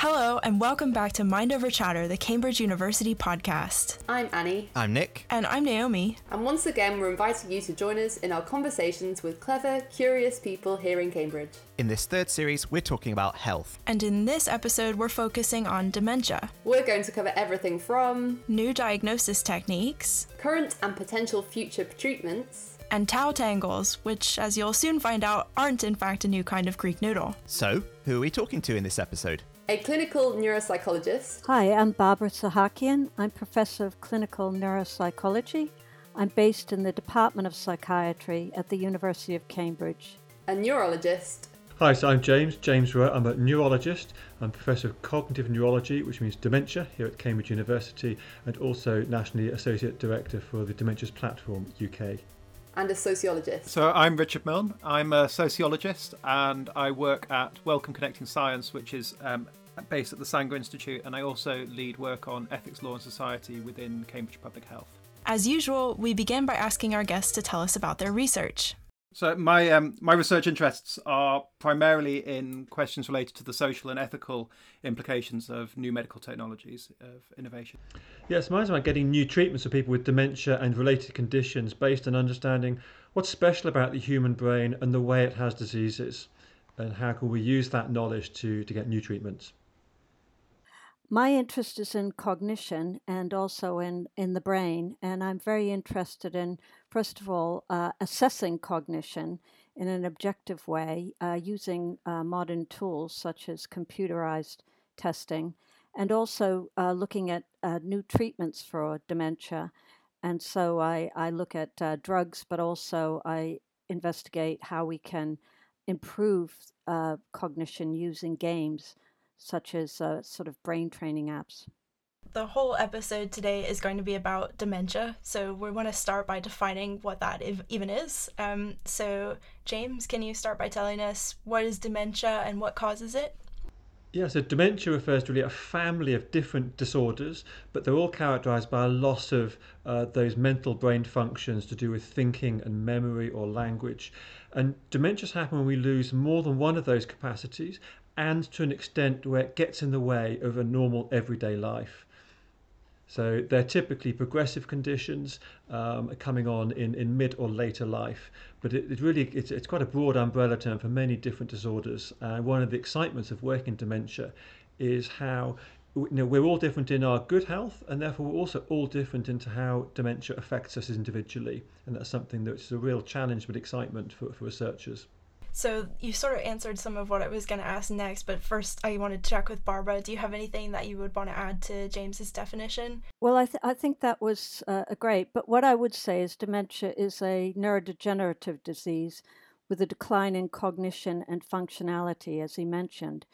Hello, and welcome back to Mind Over Chatter, the Cambridge University podcast. I'm Annie, I'm Nick. And I'm Naomi. and once again, we're inviting you to join us in our conversations with clever, curious people here in Cambridge. In this third series, we're talking about health. And in this episode, we're focusing on dementia, We're going to cover everything from new diagnosis techniques, current and potential future treatments, and tau tangles, which, as you'll soon find out, aren't in fact a new kind of Greek noodle. So, who are we talking to in this episode? A clinical neuropsychologist, Hi, I'm Barbara Sahakian. I'm Professor of Clinical Neuropsychology. I'm based in the Department of Psychiatry at the University of Cambridge. a neurologist, Hi, so I'm James, James Rowe. I'm a neurologist. I'm Professor of Cognitive Neurology, which means dementia, here at Cambridge University, and also Nationally Associate Director for the Dementias Platform UK. and a sociologist. So I'm Richard Milne. I'm a sociologist and I work at Wellcome Connecting Science, which is um, based at the Sanger Institute, and I also lead work on ethics, law, and society within Cambridge Public Health. As usual, we begin by asking our guests to tell us about their research. So my um, my research interests are primarily in questions related to the social and ethical implications of new medical technologies of innovation. Yes, mine's about getting new treatments for people with dementia and related conditions based on understanding what's special about the human brain and the way it has diseases, and how can we use that knowledge to, to get new treatments. My interest is in cognition and also in, in the brain, and I'm very interested in, first of all, uh, assessing cognition in an objective way uh, using uh, modern tools such as computerized testing, and also uh, looking at uh, new treatments for dementia. And so I, I look at uh, drugs, but also I investigate how we can improve cognition using games such as uh, sort of brain training apps. The whole episode today is going to be about dementia, so we want to start by defining what that ev- even is. Um, so, James, can you start by telling us what is dementia and what causes it? Yeah, so dementia refers to really a family of different disorders, but they're all characterized by a loss of uh, those mental brain functions to do with thinking and memory or language. And dementias happen when we lose more than one of those capacities and to an extent where it gets in the way of a normal everyday life. So they're typically progressive conditions um, coming on in, in mid or later life, but it, it really it's, it's quite a broad umbrella term for many different disorders. And one of the excitements of working dementia is how you know we're all different in our good health, and therefore we're also all different into how dementia affects us individually, and that's something that's a real challenge but excitement for, for researchers. So, you sort of answered some of what I was going to ask next, but first I wanted to check with Barbara. Do you have anything that you would want to add to James's definition? Well, I, th- I think that was uh, great. But what I would say is dementia is a neurodegenerative disease with a decline in cognition and functionality, as he mentioned.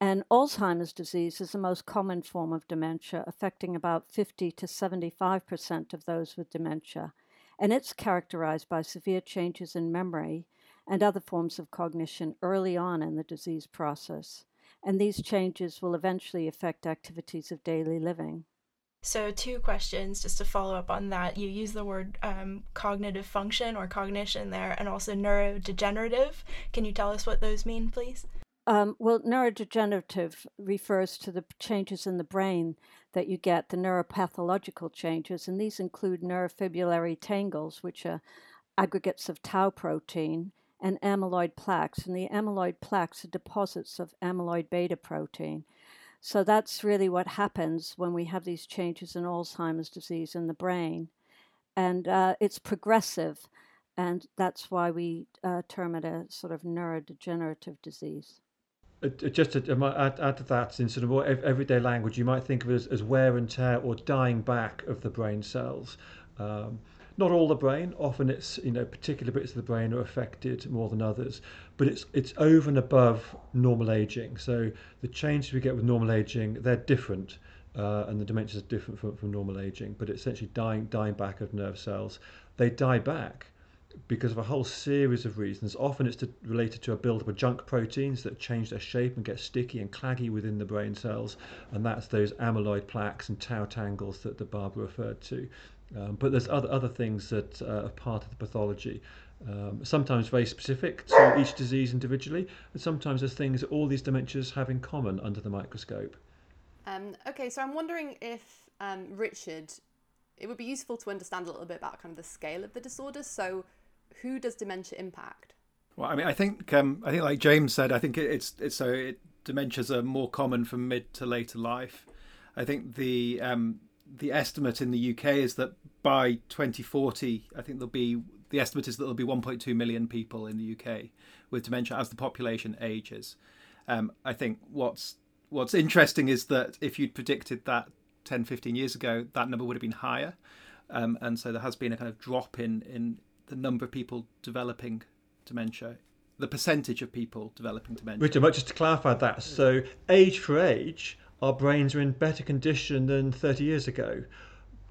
And Alzheimer's disease is the most common form of dementia, affecting about 50 to 75% of those with dementia. And it's characterized by severe changes in memory and other forms of cognition early on in the disease process. And these changes will eventually affect activities of daily living. So, two questions just to follow up on that. You use the word um, cognitive function or cognition there, and also neurodegenerative. Can you tell us what those mean, please? Um, well, neurodegenerative refers to the changes in the brain that you get, the neuropathological changes, and these include neurofibrillary tangles, which are aggregates of tau protein, and amyloid plaques. And the amyloid plaques are deposits of amyloid beta protein. So that's really what happens when we have these changes in Alzheimer's disease in the brain. And uh, it's progressive, and that's why we uh, term it a sort of neurodegenerative disease. Uh, uh, Just to add, add to that, in sort of more everyday language, you might think of it as, as wear and tear or dying back of the brain cells. Um, not all the brain. Often it's you know particular bits of the brain are affected more than others, but it's it's over and above normal aging. So the changes we get with normal aging they're different, uh, and the dementias are different from, from normal aging. But it's essentially dying dying back of nerve cells. They die back because of a whole series of reasons. Often it's to, related to a buildup of junk proteins that change their shape and get sticky and claggy within the brain cells, and that's those amyloid plaques and tau tangles that the Barbara referred to. Um, but there's other other things that uh, are part of the pathology. Um, sometimes very specific to each disease individually, and sometimes there's things that all these dementias have in common under the microscope. Um, okay, so I'm wondering if um, Richard, it would be useful to understand a little bit about kind of the scale of the disorder. So, who does dementia impact? Well, I mean, I think um, I think like James said, I think it's it's so it, dementias are more common from mid to later life. I think the um, the estimate in the UK is that by 2040, I think there'll be the estimate is that there'll be 1.2 million people in the UK with dementia as the population ages. Um, I think what's what's interesting is that if you'd predicted that 10, 15 years ago, that number would have been higher, um, and so there has been a kind of drop in in the number of people developing dementia the percentage of people developing dementia. Richard, just to clarify that, so age for age, our brains are in better condition than 30 years ago,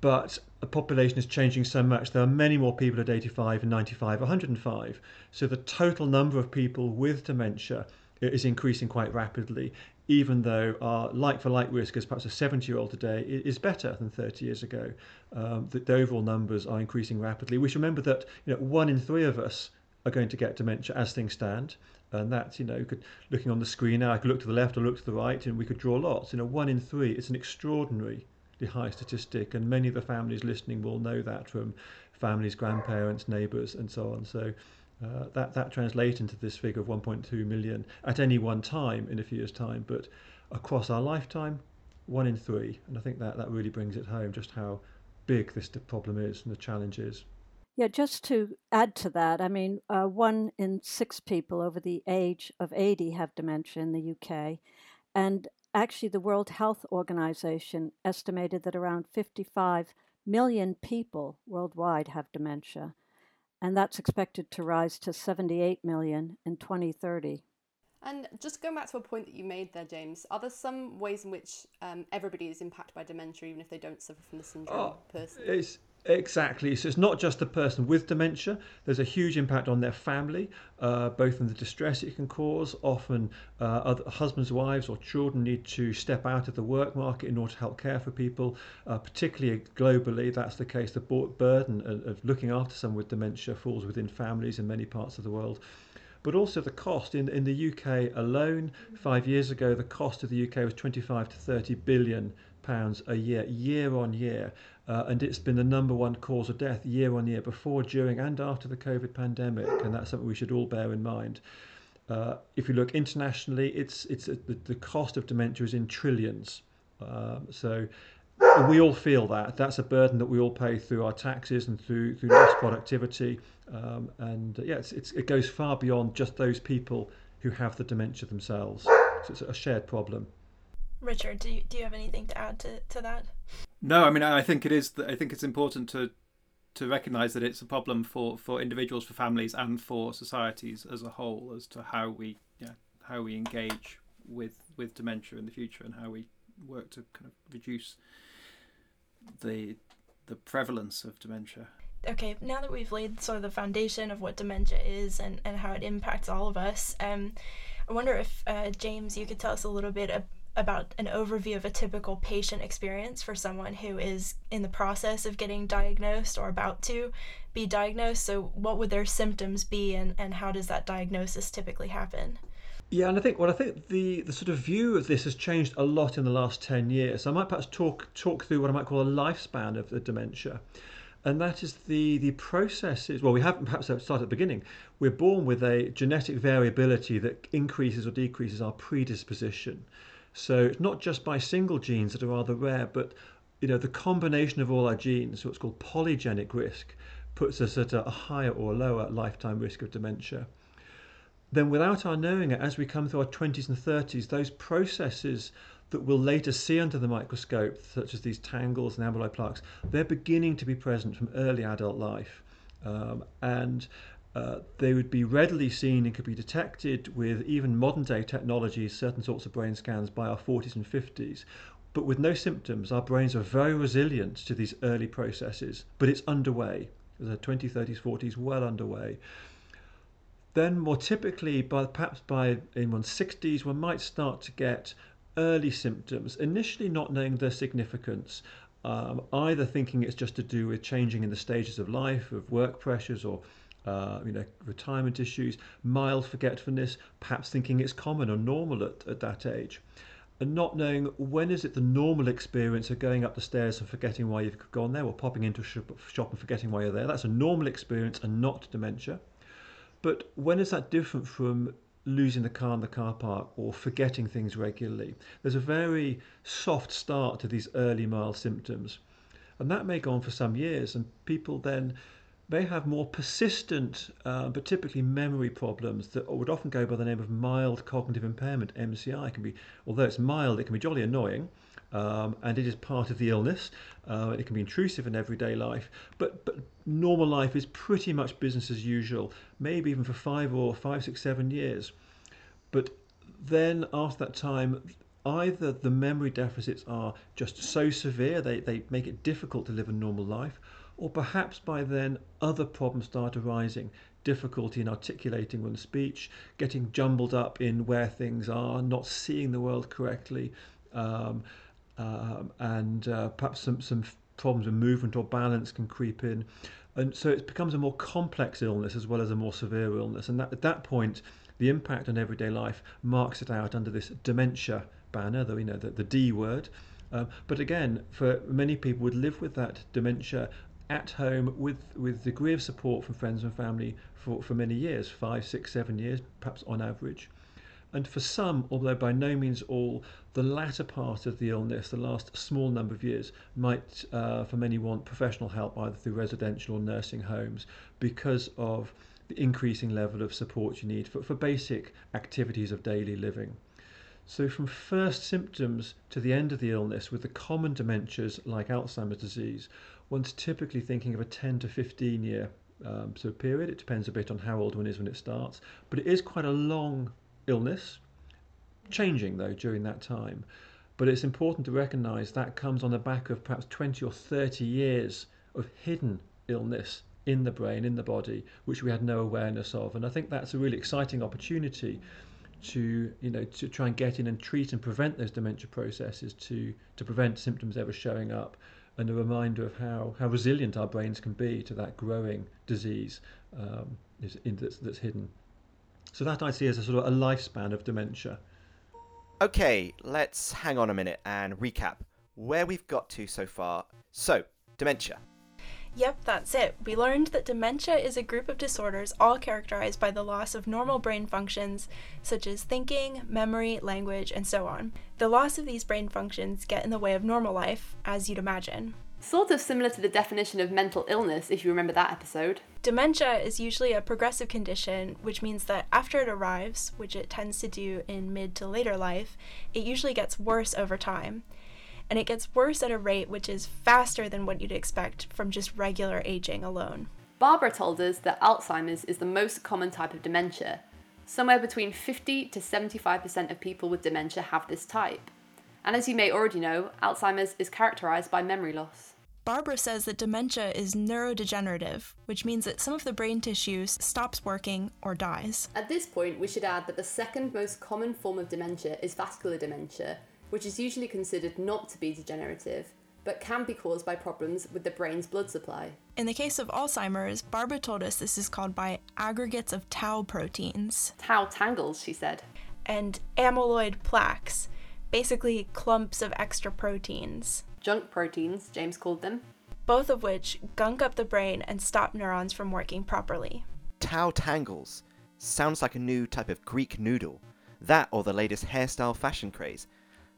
but the population is changing so much. There are many more people at 85 and 95, 105. So the total number of people with dementia is increasing quite rapidly, even though our like for like risk as perhaps a 70 year old today is better than 30 years ago. Um, the, the overall numbers are increasing rapidly. We should remember that you know, one in three of us are going to get dementia as things stand. And that's, you know, could, looking on the screen now, I could look to the left or look to the right, and we could draw lots. You know, one in three, it's an extraordinarily high statistic, and many of the families listening will know that from families, grandparents, neighbours, and so on. So uh, that that translates into this figure of 1.2 million at any one time in a few years' time, but across our lifetime, one in three, and I think that that really brings it home just how big this problem is and the challenge is. Yeah, just to add to that, I mean, uh, one in six people over the age of 80 have dementia in the UK. And actually, the World Health Organization estimated that around 55 million people worldwide have dementia. And that's expected to rise to 78 million in 2030. And just going back to a point that you made there, James, are there some ways in which um, everybody is impacted by dementia, even if they don't suffer from the syndrome oh, personally? It's Exactly. So it's not just the person with dementia. There's a huge impact on their family, uh, both in the distress it can cause. Often, uh, other husbands, wives, or children need to step out of the work market in order to help care for people. Uh, particularly globally, that's the case. The burden of, of looking after someone with dementia falls within families in many parts of the world but also the cost in in the UK alone. Five years ago, the cost of the UK was 25 to 30 billion pounds a year, year on year, uh, and it's been the number one cause of death year on year, before, during, and after the COVID pandemic, and that's something we should all bear in mind. Uh, if you look internationally, it's it's uh, the, the cost of dementia is in trillions. Um, so we all feel that that's a burden that we all pay through our taxes and through through less productivity. Um, and uh, yeah, it's, it's, it goes far beyond just those people who have the dementia themselves. So it's a shared problem. Richard, do you, do you have anything to add to, to that? No, I mean I think it is. I think it's important to to recognise that it's a problem for, for individuals, for families, and for societies as a whole as to how we yeah how we engage with with dementia in the future and how we work to kind of reduce the the prevalence of dementia. Okay, now that we've laid sort of the foundation of what dementia is and, and how it impacts all of us, um, I wonder if uh, James, you could tell us a little bit about an overview of a typical patient experience for someone who is in the process of getting diagnosed or about to be diagnosed. So, what would their symptoms be, and, and how does that diagnosis typically happen? Yeah, and I think well, I think the, the sort of view of this has changed a lot in the last ten years. So I might perhaps talk talk through what I might call a lifespan of the dementia, and that is the the processes. Well, we haven't perhaps start at the beginning. We're born with a genetic variability that increases or decreases our predisposition. So it's not just by single genes that are rather rare, but you know the combination of all our genes, what's called polygenic risk, puts us at a higher or lower lifetime risk of dementia. Then, without our knowing it, as we come through our 20s and 30s, those processes that we'll later see under the microscope, such as these tangles and amyloid plaques, they're beginning to be present from early adult life. Um, and uh, they would be readily seen and could be detected with even modern day technologies, certain sorts of brain scans by our 40s and 50s. But with no symptoms, our brains are very resilient to these early processes, but it's underway. The 20s, 30s, 40s, well underway. Then, more typically, by perhaps by in one's 60s, one might start to get early symptoms, initially not knowing their significance, um, either thinking it's just to do with changing in the stages of life, of work pressures, or uh, you know, retirement issues, mild forgetfulness, perhaps thinking it's common or normal at, at that age and not knowing when is it the normal experience of going up the stairs and forgetting why you've gone there or popping into a shop and forgetting why you're there. That's a normal experience and not dementia. But when is that different from losing the car in the car park or forgetting things regularly? There's a very soft start to these early mild symptoms. And that may go on for some years, and people then may have more persistent, uh, but typically memory problems that would often go by the name of mild cognitive impairment. MCI it can be, although it's mild, it can be jolly annoying. Um, and it is part of the illness. Uh, it can be intrusive in everyday life, but but normal life is pretty much business as usual. Maybe even for five or five, six, seven years. But then after that time, either the memory deficits are just so severe they, they make it difficult to live a normal life, or perhaps by then other problems start arising difficulty in articulating one's speech, getting jumbled up in where things are, not seeing the world correctly, um, um, and uh, perhaps some, some problems with movement or balance can creep in. And so it becomes a more complex illness as well as a more severe illness. And that, at that point, the impact on everyday life marks it out under this dementia banner, though you know the, the D word. Um, but again, for many people would live with that dementia at home with with degree of support from friends and family for, for many years five six seven years perhaps on average. And for some although by no means all the latter part of the illness the last small number of years might uh, for many want professional help either through residential or nursing homes because of the increasing level of support you need for, for basic activities of daily living. So, from first symptoms to the end of the illness, with the common dementias like Alzheimer's disease, one's typically thinking of a 10 to 15 year um, sort of period. It depends a bit on how old one is when it starts, but it is quite a long illness, changing though during that time. But it's important to recognise that comes on the back of perhaps 20 or 30 years of hidden illness in the brain, in the body, which we had no awareness of. And I think that's a really exciting opportunity to you know to try and get in and treat and prevent those dementia processes to to prevent symptoms ever showing up and a reminder of how, how resilient our brains can be to that growing disease um, is in, that's, that's hidden. So that I see as a sort of a lifespan of dementia. Okay, let's hang on a minute and recap where we've got to so far. So, dementia. Yep, that's it. We learned that dementia is a group of disorders all characterized by the loss of normal brain functions such as thinking, memory, language, and so on. The loss of these brain functions get in the way of normal life, as you'd imagine. Sort of similar to the definition of mental illness, if you remember that episode. Dementia is usually a progressive condition, which means that after it arrives, which it tends to do in mid to later life, it usually gets worse over time and it gets worse at a rate which is faster than what you'd expect from just regular aging alone. Barbara told us that Alzheimer's is the most common type of dementia. Somewhere between 50 to 75% of people with dementia have this type. And as you may already know, Alzheimer's is characterized by memory loss. Barbara says that dementia is neurodegenerative, which means that some of the brain tissue stops working or dies. At this point, we should add that the second most common form of dementia is vascular dementia, which is usually considered not to be degenerative, but can be caused by problems with the brain's blood supply. In the case of Alzheimer's, Barbara told us this is called by aggregates of tau proteins. Tau tangles, she said. And amyloid plaques, basically clumps of extra proteins. Junk proteins, James called them. Both of which gunk up the brain and stop neurons from working properly. Tau tangles sounds like a new type of Greek noodle. That or the latest hairstyle fashion craze.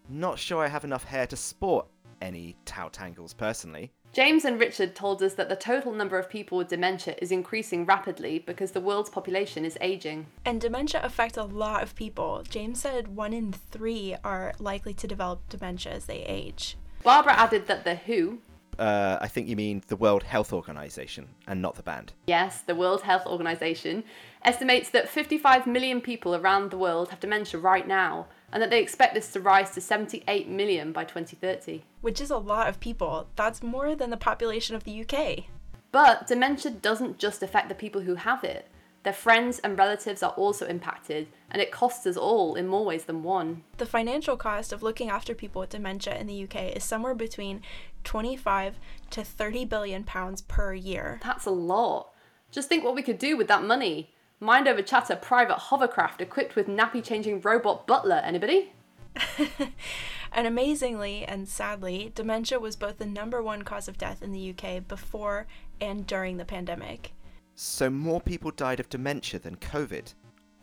Not sure I have enough hair to sport any tau tangles personally. James and Richard told us that the total number of people with dementia is increasing rapidly because the world's population is aging. And dementia affects a lot of people. James said one in three are likely to develop dementia as they age. Barbara added that the WHO, uh, I think you mean the World Health Organization and not the band. Yes, the World Health Organization estimates that 55 million people around the world have dementia right now, and that they expect this to rise to 78 million by 2030. Which is a lot of people. That's more than the population of the UK. But dementia doesn't just affect the people who have it. Their friends and relatives are also impacted, and it costs us all in more ways than one. The financial cost of looking after people with dementia in the UK is somewhere between 25 to 30 billion pounds per year. That's a lot. Just think what we could do with that money. Mind over chatter private hovercraft equipped with nappy changing robot butler. Anybody? and amazingly and sadly, dementia was both the number one cause of death in the UK before and during the pandemic. So more people died of dementia than COVID.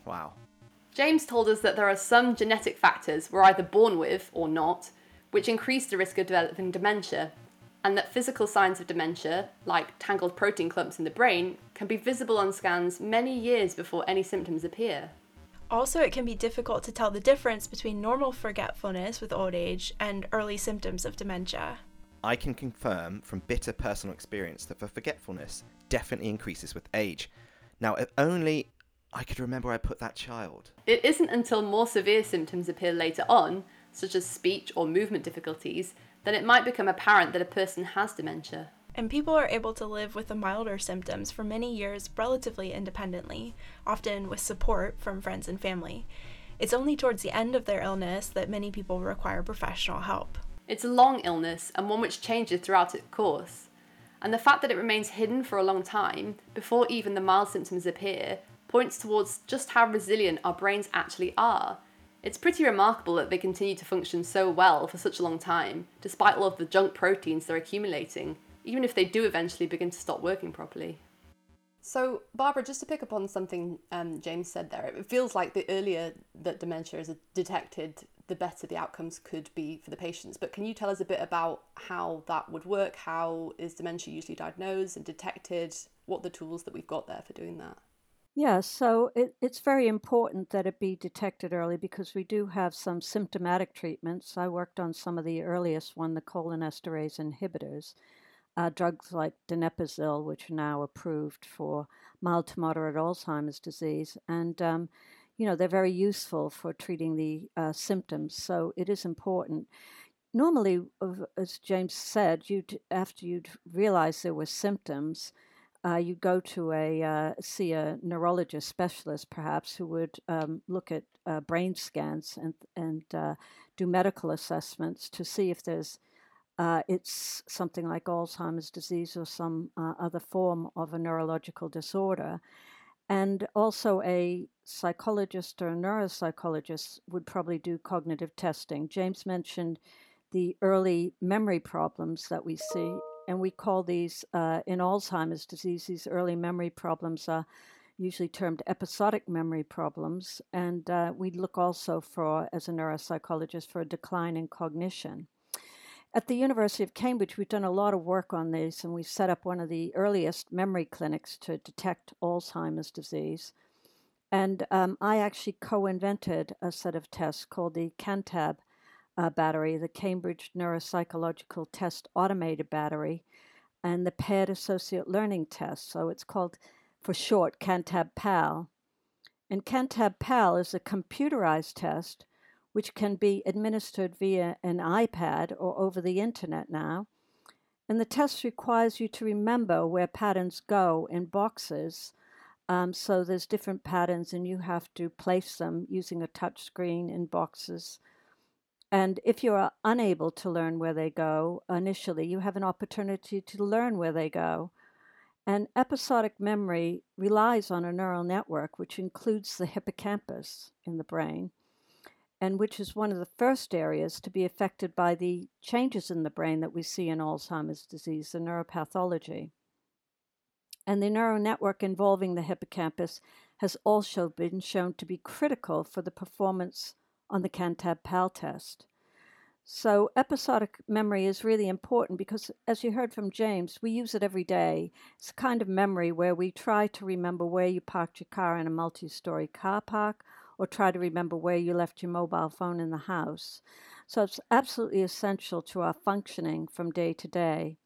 Wow. James told us that there are some genetic factors we're either born with or not, which increase the risk of developing dementia, and that physical signs of dementia, like tangled protein clumps in the brain, can be visible on scans many years before any symptoms appear. Also, it can be difficult to tell the difference between normal forgetfulness with old age and early symptoms of dementia. I can confirm from bitter personal experience that the forgetfulness definitely increases with age. Now, if only I could remember where I put that child. It isn't until more severe symptoms appear later on, such as speech or movement difficulties, then it might become apparent that a person has dementia. And people are able to live with the milder symptoms for many years relatively independently, often with support from friends and family. It's only towards the end of their illness that many people require professional help. It's a long illness and one which changes throughout its course. And the fact that it remains hidden for a long time, before even the mild symptoms appear, points towards just how resilient our brains actually are. It's pretty remarkable that they continue to function so well for such a long time, despite all of the junk proteins they're accumulating, even if they do eventually begin to stop working properly. So, Barbara, just to pick up on something um, James said there, it feels like the earlier that dementia is detected, the better the outcomes could be for the patients. But can you tell us a bit about how that would work? How is dementia usually diagnosed and detected? What the tools that we've got there for doing that? Yeah, so it, it's very important that it be detected early because we do have some symptomatic treatments. I worked on some of the earliest one, the cholinesterase inhibitors, uh, drugs like donepezil, which are now approved for mild to moderate Alzheimer's disease, and um, you know they're very useful for treating the uh, symptoms. So it is important. Normally, as James said, you after you'd realize there were symptoms uh, you go to a uh, see a neurologist specialist perhaps who would um, look at uh, brain scans and and uh, do medical assessments to see if there's uh, it's something like Alzheimer's disease or some uh, other form of a neurological disorder. And also, a psychologist or a neuropsychologist would probably do cognitive testing. James mentioned the early memory problems that we see and we call these uh, in Alzheimer's disease, these early memory problems are usually termed episodic memory problems. And uh, we look also for, as a neuropsychologist, for a decline in cognition. At the University of Cambridge, we've done a lot of work on these, and we've set up one of the earliest memory clinics to detect Alzheimer's disease. And um, I actually co invented a set of tests called the CANTAB uh, battery, the Cambridge Neuropsychological Test Automated Battery, and the Paired Associate Learning Test. So it's called, for short, CANTAB PAL. And CANTAB PAL is a computerized test which can be administered via an iPad or over the internet now. And the test requires you to remember where patterns go in boxes. Um, so there's different patterns, and you have to place them using a touch screen in boxes and if you are unable to learn where they go initially, you have an opportunity to learn where they go. And episodic memory relies on a neural network, which includes the hippocampus in the brain, and which is one of the first areas to be affected by the changes in the brain that we see in Alzheimer's disease, the neuropathology. And the neural network involving the hippocampus has also been shown to be critical for the performance on the CANTAB PAL test. So, episodic memory is really important because, as you heard from James, we use it every day. It's a kind of memory where we try to remember where you parked your car in a multi story car park or try to remember where you left your mobile phone in the house. So, it's absolutely essential to our functioning from day to day.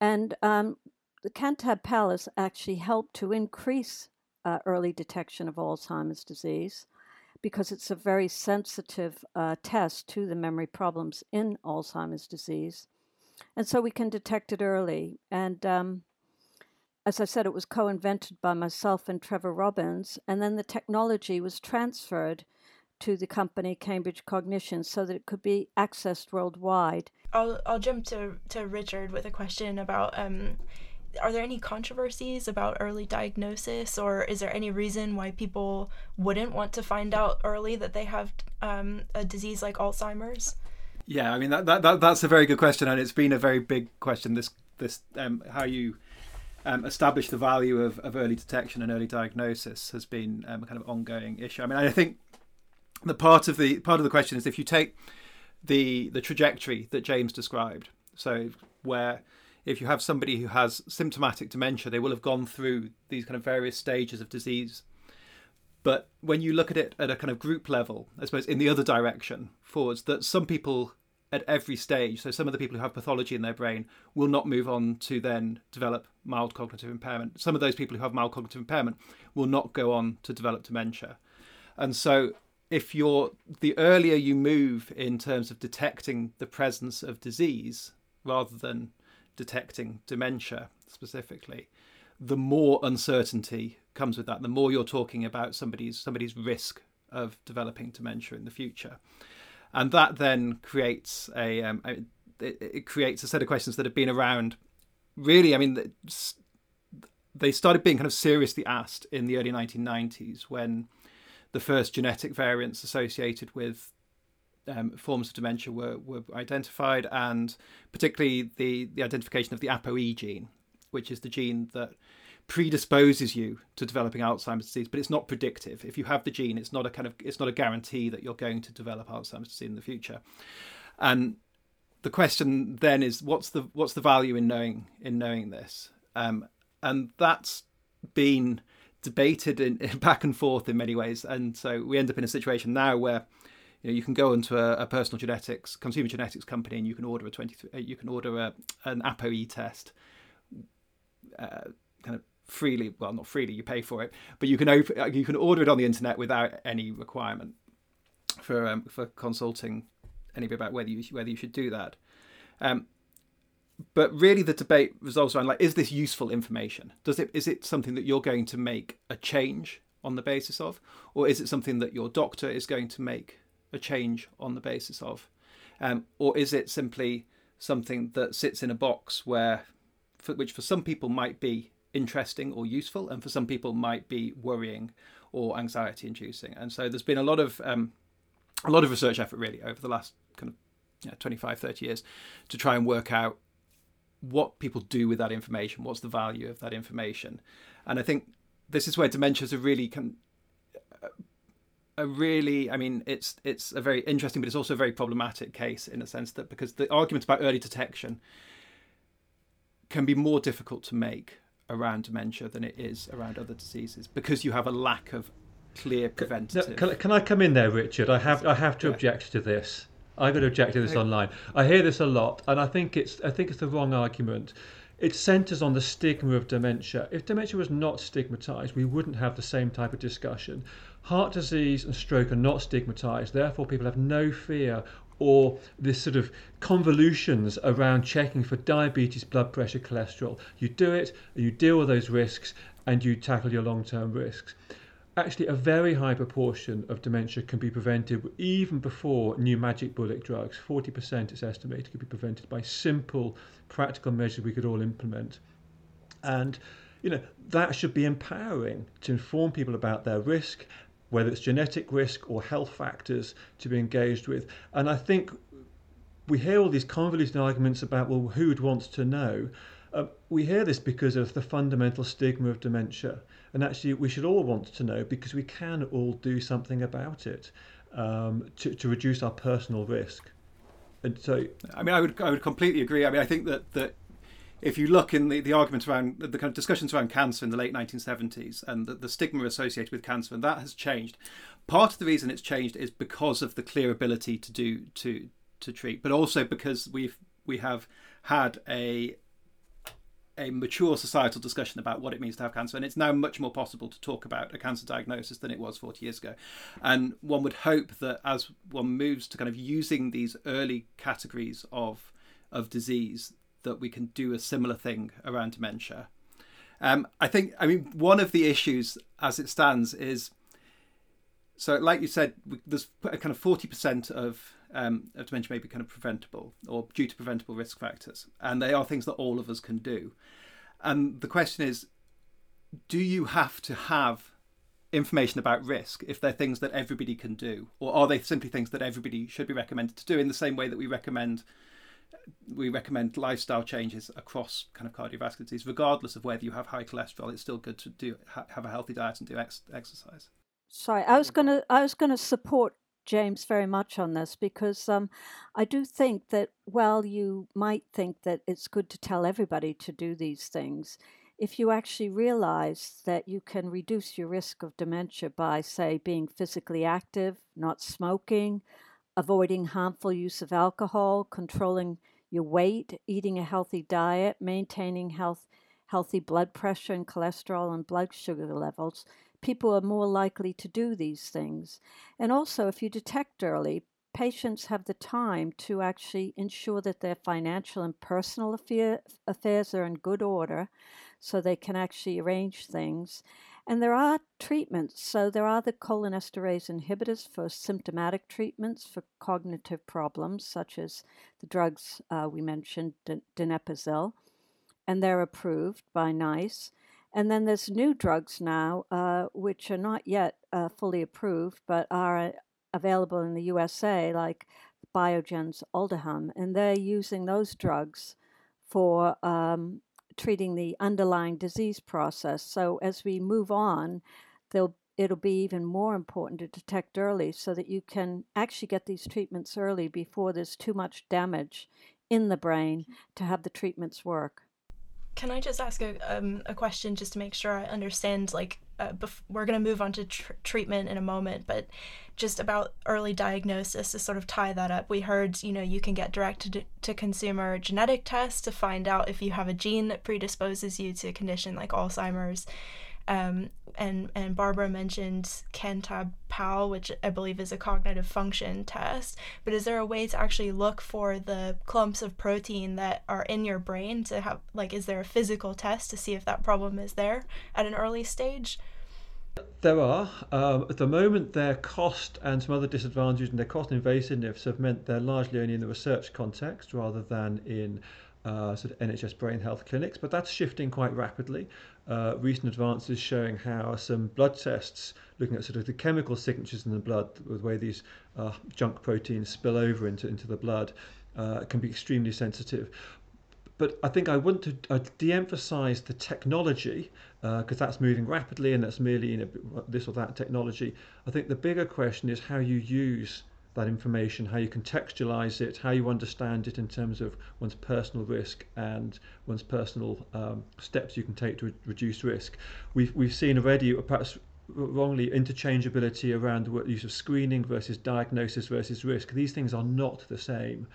And um, the CANTAB PAL has actually helped to increase uh, early detection of Alzheimer's disease because it's a very sensitive uh, test to the memory problems in Alzheimer's disease. And so we can detect it early. And um, as I said, it was co invented by myself and Trevor Robbins. And then the technology was transferred to the company Cambridge Cognition so that it could be accessed worldwide. I'll, I'll jump to, to Richard with a question about um, are there any controversies about early diagnosis, or is there any reason why people wouldn't want to find out early that they have um, a disease like Alzheimer's? Yeah, I mean that, that, that that's a very good question, and it's been a very big question. This this um, how you um, establish the value of, of early detection and early diagnosis has been um, a kind of ongoing issue. I mean, I think the part of the part of the question is if you take the the trajectory that James described, so where if you have somebody who has symptomatic dementia, they will have gone through these kind of various stages of disease. But when you look at it at a kind of group level, I suppose in the other direction forwards, that some people at every stage, so some of the people who have pathology in their brain will not move on to then develop mild cognitive impairment. Some of those people who have mild cognitive impairment will not go on to develop dementia. And so if you're the earlier you move in terms of detecting the presence of disease rather than detecting dementia specifically, the more uncertainty comes with that. The more you're talking about somebody's somebody's risk of developing dementia in the future, and that then creates a um, it, it, creates a set of questions that have been around. Really, I mean, they started being kind of seriously asked in the early 1990s when the first genetic variants associated with um, forms of dementia were, were identified, and particularly the, the identification of the ApoE gene, which is the gene that predisposes you to developing Alzheimer's disease, but it's not predictive. If you have the gene, it's not a kind of it's not a guarantee that you're going to develop Alzheimer's disease in the future. And the question then is, what's the what's the value in knowing in knowing this? Um, and that's been debated in, in, back and forth in many ways. And so we end up in a situation now where you know you can go into a, a personal genetics consumer genetics company and you can order a 23 uh, you can order a, an apoe test uh, kind of freely well not freely you pay for it but you can open uh, you can order it on the internet without any requirement for um, for consulting anybody about whether you whether you should do that. Um, but really the debate resolves around like is this useful information? Does it is it something that you're going to make a change on the basis of or is it something that your doctor is going to make a change on the basis of? Um, or is it simply something that sits in a box where, for, which for some people might be interesting or useful, and for some people might be worrying or anxiety inducing? And so there's been a lot of um, a lot of research effort really over the last kind of you know, 25, 30 years to try and work out what people do with that information, what's the value of that information, and I think this is where dementias are really can a really i mean it's it's a very interesting but it's also a very problematic case in a sense that because the argument about early detection can be more difficult to make around dementia than it is around other diseases because you have a lack of clear preventative can, can i come in there richard i have i have to yeah. object to this i'm going to object to this online i hear this a lot and i think it's i think it's the wrong argument it centres on the stigma of dementia. If dementia was not stigmatised, we wouldn't have the same type of discussion. Heart disease and stroke are not stigmatised, therefore, people have no fear or this sort of convolutions around checking for diabetes, blood pressure, cholesterol. You do it, you deal with those risks, and you tackle your long term risks. Actually, a very high proportion of dementia can be prevented even before new magic bullet drugs. 40% it's estimated could be prevented by simple, practical measures we could all implement. And you know that should be empowering to inform people about their risk whether it's genetic risk or health factors to be engaged with. And I think we hear all these convoluted arguments about, well, who'd wants to know? Uh, we hear this because of the fundamental stigma of dementia. And actually, we should all want to know because we can all do something about it um, to, to reduce our personal risk. And so, I mean, I would I would completely agree. I mean, I think that that if you look in the, the arguments around the kind of discussions around cancer in the late 1970s and the, the stigma associated with cancer, and that has changed. Part of the reason it's changed is because of the clear ability to do to to treat, but also because we've we have had a a mature societal discussion about what it means to have cancer, and it's now much more possible to talk about a cancer diagnosis than it was 40 years ago. And one would hope that as one moves to kind of using these early categories of of disease, that we can do a similar thing around dementia. Um, I think, I mean, one of the issues as it stands is so, like you said, there's a kind of 40% of, um, of dementia may be kind of preventable or due to preventable risk factors. And they are things that all of us can do. And the question is, do you have to have information about risk if they're things that everybody can do, or are they simply things that everybody should be recommended to do in the same way that we recommend we recommend lifestyle changes across kind of cardiovascular disease, regardless of whether you have high cholesterol. It's still good to do have a healthy diet and do ex- exercise. Sorry, I was gonna I was gonna support James very much on this because um, I do think that while you might think that it's good to tell everybody to do these things, if you actually realize that you can reduce your risk of dementia by, say, being physically active, not smoking, avoiding harmful use of alcohol, controlling your weight, eating a healthy diet, maintaining health, healthy blood pressure and cholesterol and blood sugar levels, people are more likely to do these things. And also, if you detect early, patients have the time to actually ensure that their financial and personal affair, affairs are in good order so they can actually arrange things. And there are treatments. So there are the cholinesterase inhibitors for symptomatic treatments for cognitive problems, such as the drugs uh, we mentioned, donepezil, and they're approved by NICE. And then there's new drugs now, uh, which are not yet uh, fully approved, but are uh, available in the USA, like Biogen's Aduhelm, and they're using those drugs for um, treating the underlying disease process. So as we move on, they'll it'll be even more important to detect early so that you can actually get these treatments early before there's too much damage in the brain to have the treatments work. Can I just ask a, um, a question just to make sure I understand? Like, uh, bef- we're going to move on to tr- treatment in a moment, but just about early diagnosis to sort of tie that up. We heard, you know, you can get direct to, consumer genetic tests to find out if you have a gene that predisposes you to a condition like Alzheimer's. Um, and and Barbara mentioned Cantab-Pal, which I believe is a cognitive function test. But is there a way to actually look for the clumps of protein that are in your brain to have like is there a physical test to see if that problem is there at an early stage? There are. Um, at the moment, their cost and some other disadvantages and their cost and invasiveness have meant they're largely only in the research context rather than in uh, sort of NHS brain health clinics, but that's shifting quite rapidly. Uh, recent advances showing how some blood tests, looking at sort of the chemical signatures in the blood, the way these uh, junk proteins spill over into, into the blood, uh, can be extremely sensitive. But I think I want to de-emphasize the technology because uh, that's moving rapidly and that's merely this or that technology. I think the bigger question is how you use that information, how you contextualize it, how you understand it in terms of one's personal risk and one's personal um, steps you can take to re- reduce risk. We've, we've seen already, perhaps wrongly, interchangeability around the use of screening versus diagnosis versus risk. These things are not the same.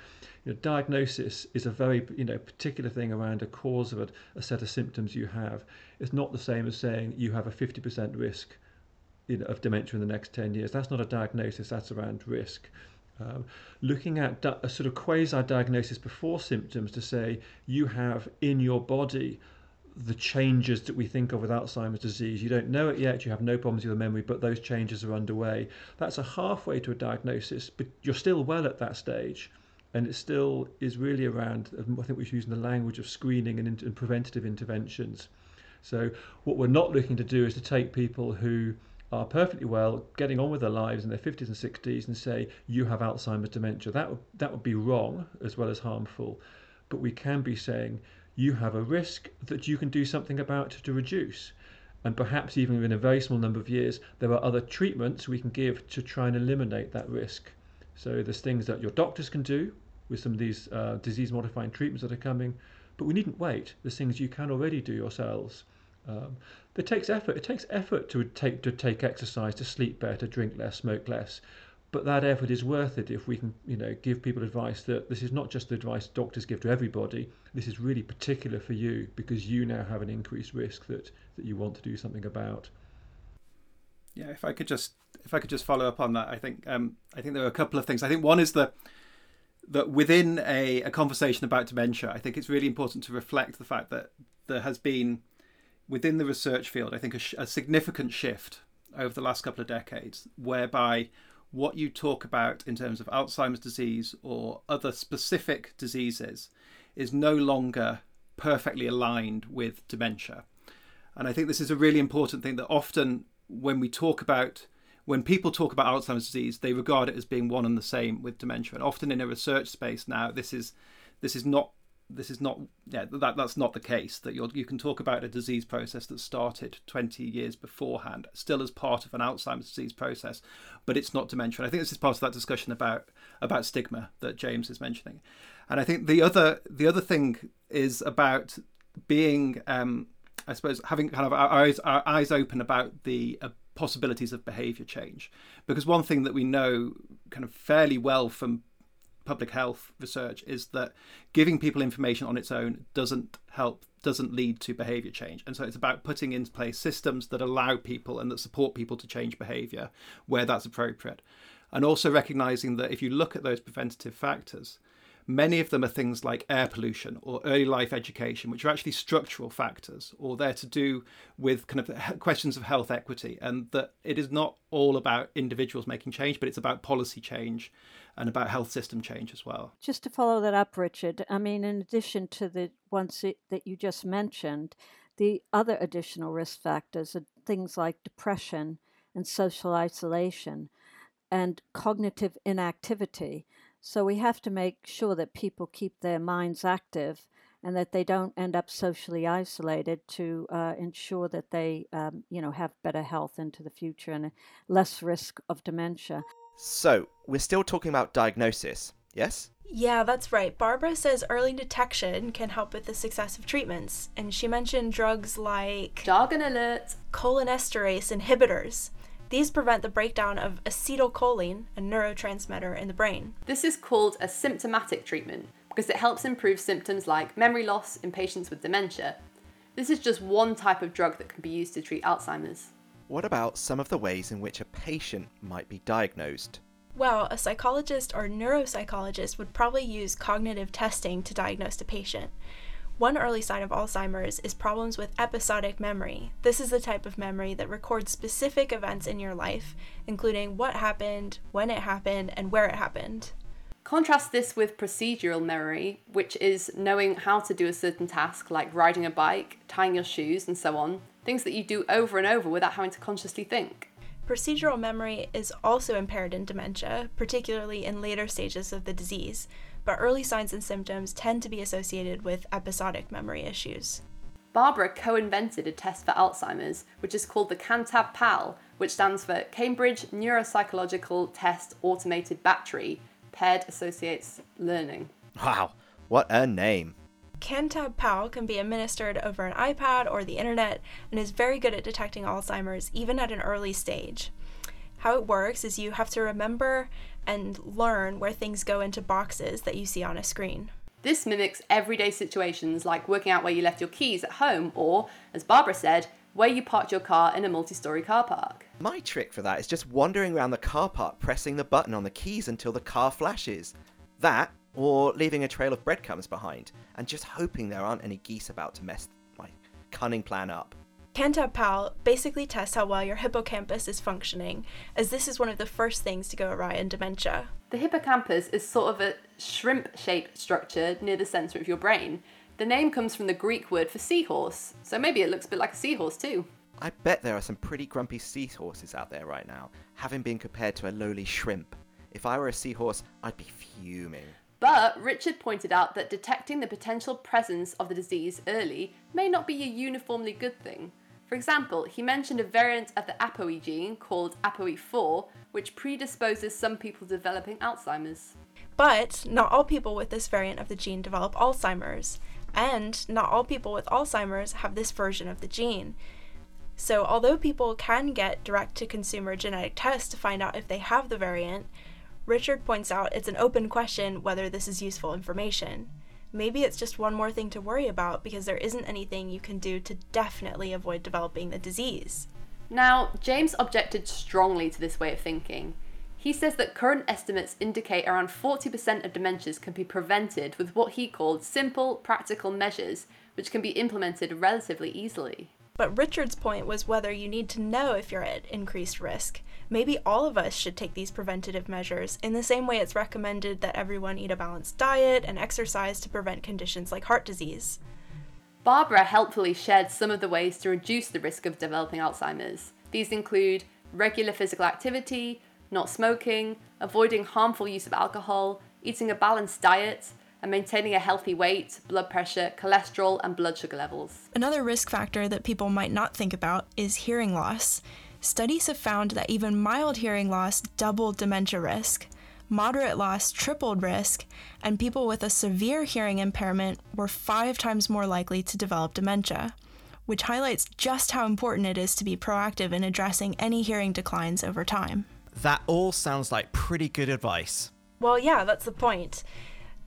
You know, diagnosis is a very you know particular thing around a cause of a, a set of symptoms you have. It's not the same as saying you have a 50% risk you know, of dementia in the next 10 years. That's not a diagnosis, that's around risk. Um, looking at a sort of quasi diagnosis before symptoms to say you have in your body the changes that we think of with Alzheimer's disease. You don't know it yet, you have no problems with your memory, but those changes are underway. That's a halfway to a diagnosis, but you're still well at that stage. And it still is really around, I think we're using the language of screening and, and preventative interventions. So, what we're not looking to do is to take people who are perfectly well getting on with their lives in their 50s and 60s and say you have Alzheimer's dementia. That would, that would be wrong as well as harmful. But we can be saying you have a risk that you can do something about to reduce. And perhaps even in a very small number of years, there are other treatments we can give to try and eliminate that risk. So there's things that your doctors can do with some of these uh, disease modifying treatments that are coming, but we needn't wait. There's things you can already do yourselves. Um, it takes effort. It takes effort to take to take exercise, to sleep better, drink less, smoke less. But that effort is worth it if we can, you know, give people advice that this is not just the advice doctors give to everybody. This is really particular for you because you now have an increased risk that that you want to do something about. Yeah, if I could just if I could just follow up on that, I think um, I think there are a couple of things. I think one is the that within a, a conversation about dementia, I think it's really important to reflect the fact that there has been within the research field, I think a, sh- a significant shift over the last couple of decades, whereby what you talk about in terms of Alzheimer's disease or other specific diseases is no longer perfectly aligned with dementia. And I think this is a really important thing that often when we talk about when people talk about Alzheimer's disease, they regard it as being one and the same with dementia. And often in a research space now, this is this is not this is not yeah that that's not the case that you you can talk about a disease process that started 20 years beforehand still as part of an alzheimer's disease process but it's not dementia. And i think this is part of that discussion about about stigma that james is mentioning. And i think the other the other thing is about being um i suppose having kind of our eyes our eyes open about the uh, possibilities of behavior change. Because one thing that we know kind of fairly well from public health research is that giving people information on its own doesn't help doesn't lead to behavior change and so it's about putting in place systems that allow people and that support people to change behavior where that's appropriate and also recognizing that if you look at those preventative factors Many of them are things like air pollution or early life education, which are actually structural factors or they're to do with kind of questions of health equity. And that it is not all about individuals making change, but it's about policy change and about health system change as well. Just to follow that up, Richard, I mean, in addition to the ones that you just mentioned, the other additional risk factors are things like depression and social isolation and cognitive inactivity. So we have to make sure that people keep their minds active and that they don't end up socially isolated to uh, ensure that they, um, you know, have better health into the future and less risk of dementia. So we're still talking about diagnosis, yes? Yeah, that's right. Barbara says early detection can help with the success of treatments, and she mentioned drugs like jargon alert, cholinesterase inhibitors. These prevent the breakdown of acetylcholine, a neurotransmitter in the brain. This is called a symptomatic treatment because it helps improve symptoms like memory loss in patients with dementia. This is just one type of drug that can be used to treat Alzheimer's. What about some of the ways in which a patient might be diagnosed? Well, a psychologist or neuropsychologist would probably use cognitive testing to diagnose a patient. One early sign of Alzheimer's is problems with episodic memory. This is the type of memory that records specific events in your life, including what happened, when it happened, and where it happened. Contrast this with procedural memory, which is knowing how to do a certain task like riding a bike, tying your shoes, and so on, things that you do over and over without having to consciously think. Procedural memory is also impaired in dementia, particularly in later stages of the disease, but early signs and symptoms tend to be associated with episodic memory issues. Barbara co invented a test for Alzheimer's, which is called the CANTAB PAL, which stands for Cambridge Neuropsychological Test Automated Battery Paired Associates Learning. Wow, what a name! CANTAB PAL can be administered over an iPad or the internet and is very good at detecting Alzheimer's even at an early stage. How it works is you have to remember and learn where things go into boxes that you see on a screen. This mimics everyday situations like working out where you left your keys at home or, as Barbara said, where you parked your car in a multi story car park. My trick for that is just wandering around the car park pressing the button on the keys until the car flashes. That, or leaving a trail of breadcrumbs behind, and just hoping there aren't any geese about to mess my cunning plan up. CANTAB PAL basically tests how well your hippocampus is functioning, as this is one of the first things to go awry in dementia. The hippocampus is sort of a shrimp shaped structure near the centre of your brain. The name comes from the Greek word for seahorse, so maybe it looks a bit like a seahorse too. I bet there are some pretty grumpy seahorses out there right now, having been compared to a lowly shrimp. If I were a seahorse, I'd be fuming. But Richard pointed out that detecting the potential presence of the disease early may not be a uniformly good thing. For example, he mentioned a variant of the APOE gene called APOE4, which predisposes some people developing Alzheimer's. But not all people with this variant of the gene develop Alzheimer's, and not all people with Alzheimer's have this version of the gene. So, although people can get direct to consumer genetic tests to find out if they have the variant, Richard points out it's an open question whether this is useful information maybe it's just one more thing to worry about because there isn't anything you can do to definitely avoid developing the disease. Now, James objected strongly to this way of thinking. He says that current estimates indicate around 40% of dementias can be prevented with what he called simple, practical measures, which can be implemented relatively easily. But Richard's point was whether you need to know if you're at increased risk. Maybe all of us should take these preventative measures in the same way it's recommended that everyone eat a balanced diet and exercise to prevent conditions like heart disease. Barbara helpfully shared some of the ways to reduce the risk of developing Alzheimer's. These include regular physical activity, not smoking, avoiding harmful use of alcohol, eating a balanced diet, and maintaining a healthy weight, blood pressure, cholesterol, and blood sugar levels. Another risk factor that people might not think about is hearing loss. Studies have found that even mild hearing loss doubled dementia risk. Moderate loss tripled risk, and people with a severe hearing impairment were five times more likely to develop dementia, which highlights just how important it is to be proactive in addressing any hearing declines over time. That all sounds like pretty good advice. Well, yeah, that's the point.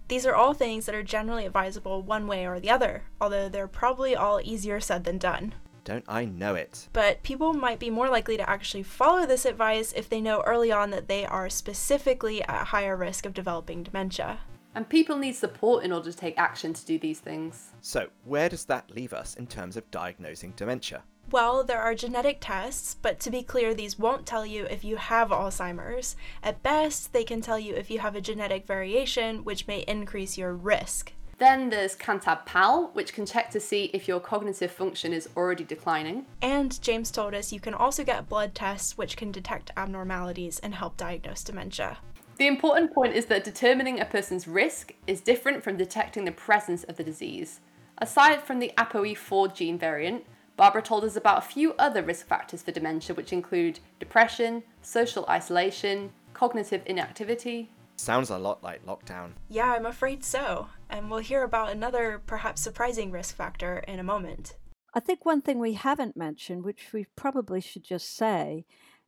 These are all things that are generally advisable one way or the other, although they're probably all easier said than done. Don't I know it? But people might be more likely to actually follow this advice if they know early on that they are specifically at higher risk of developing dementia. And people need support in order to take action to do these things. So, where does that leave us in terms of diagnosing dementia? Well, there are genetic tests, but to be clear, these won't tell you if you have Alzheimer's. At best, they can tell you if you have a genetic variation, which may increase your risk. Then there's Cantab PAL, which can check to see if your cognitive function is already declining. And James told us you can also get blood tests, which can detect abnormalities and help diagnose dementia. The important point is that determining a person's risk is different from detecting the presence of the disease. Aside from the ApoE4 gene variant, Barbara told us about a few other risk factors for dementia, which include depression, social isolation, cognitive inactivity. Sounds a lot like lockdown. Yeah, I'm afraid so. And we'll hear about another, perhaps surprising risk factor in a moment. I think one thing we haven't mentioned, which we probably should just say,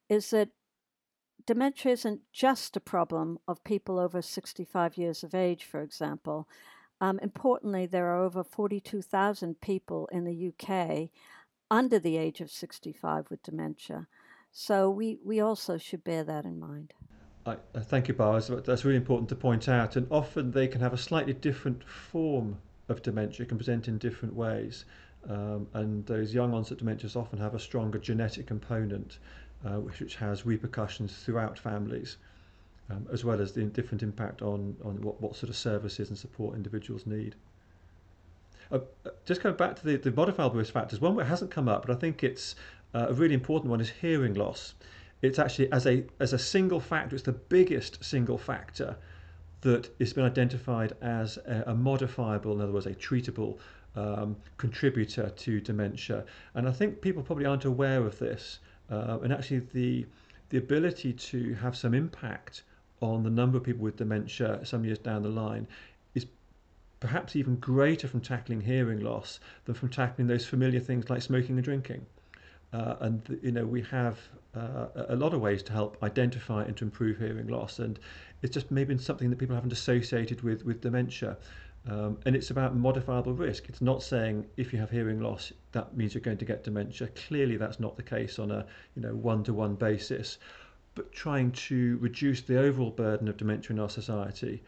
is that dementia isn't just a problem of people over 65 years of age, for example. Um, importantly, there are over 42,000 people in the UK under the age of 65 with dementia. So we, we also should bear that in mind. I, uh, thank you, Barbara. That's really important to point out. And often they can have a slightly different form of dementia, can present in different ways. Um, and those young onset dementias often have a stronger genetic component, uh, which, which, has repercussions throughout families, um, as well as the different impact on, on what, what sort of services and support individuals need. Uh, uh, just going back to the, the modifiable risk factors, one that hasn't come up, but I think it's uh, a really important one is hearing loss. It's actually as a as a single factor, it's the biggest single factor that has been identified as a, a modifiable, in other words, a treatable um, contributor to dementia. And I think people probably aren't aware of this. Uh, and actually, the the ability to have some impact on the number of people with dementia some years down the line is perhaps even greater from tackling hearing loss than from tackling those familiar things like smoking and drinking. Uh, and you know we have uh, a lot of ways to help identify and to improve hearing loss, and it's just maybe something that people haven't associated with with dementia. Um, and it's about modifiable risk. It's not saying if you have hearing loss that means you're going to get dementia. Clearly, that's not the case on a you know one-to-one basis. But trying to reduce the overall burden of dementia in our society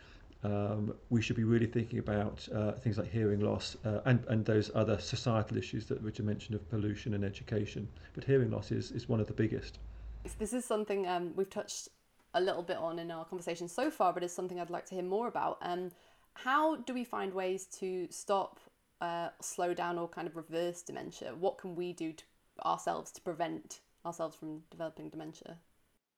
um, we should be really thinking about uh, things like hearing loss uh, and, and those other societal issues that Richard mentioned of pollution and education. But hearing loss is, is one of the biggest. This is something um, we've touched a little bit on in our conversation so far, but it's something I'd like to hear more about. Um, how do we find ways to stop, uh, slow down, or kind of reverse dementia? What can we do to ourselves to prevent ourselves from developing dementia?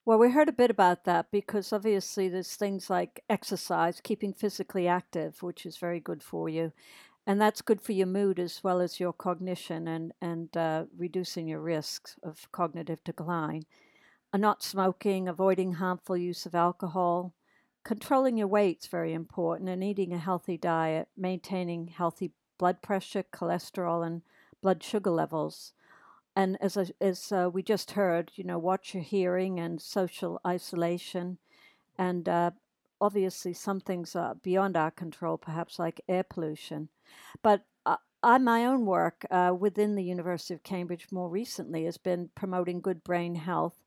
Well, we heard a bit about that because obviously there's things like exercise, keeping physically active, which is very good for you. And that's good for your mood as well as your cognition and, and uh, reducing your risks of cognitive decline. Uh, not smoking, avoiding harmful use of alcohol, controlling your weight is very important, and eating a healthy diet, maintaining healthy blood pressure, cholesterol, and blood sugar levels and as as uh, we just heard, you know, watch your hearing and social isolation, and uh, obviously some things are beyond our control, perhaps like air pollution. But uh, I, my own work uh, within the University of Cambridge more recently has been promoting good brain health